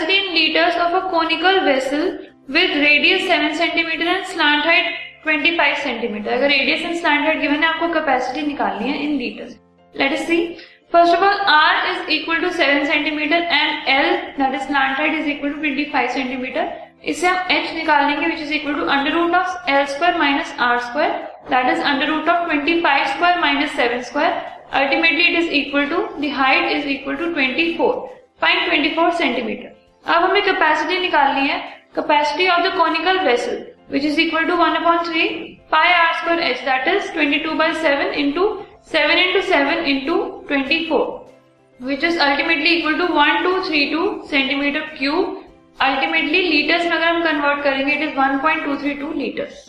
capacity in liters of a conical vessel with radius 7 cm and slant height 25 cm. अगर radius and slant height given है आपको capacity निकालनी है in liters. Let us see. First of all, R is equal to 7 cm and L that is slant height is equal to 25 cm. इससे हम h निकाल लेंगे which is equal to under root of L square minus R square that is under root of 25 square minus 7 square. Ultimately it is equal to the height is equal to 24. Find 24 centimetre अब हमें capacity निकालनी है। Capacity of the conical vessel which is equal to one point three pi r square h that is 22 two by seven into seven into seven into twenty four which is ultimately equal to one two three two centimetre cube ultimately litres में अगर हम convert करेंगे it is one point two three two litres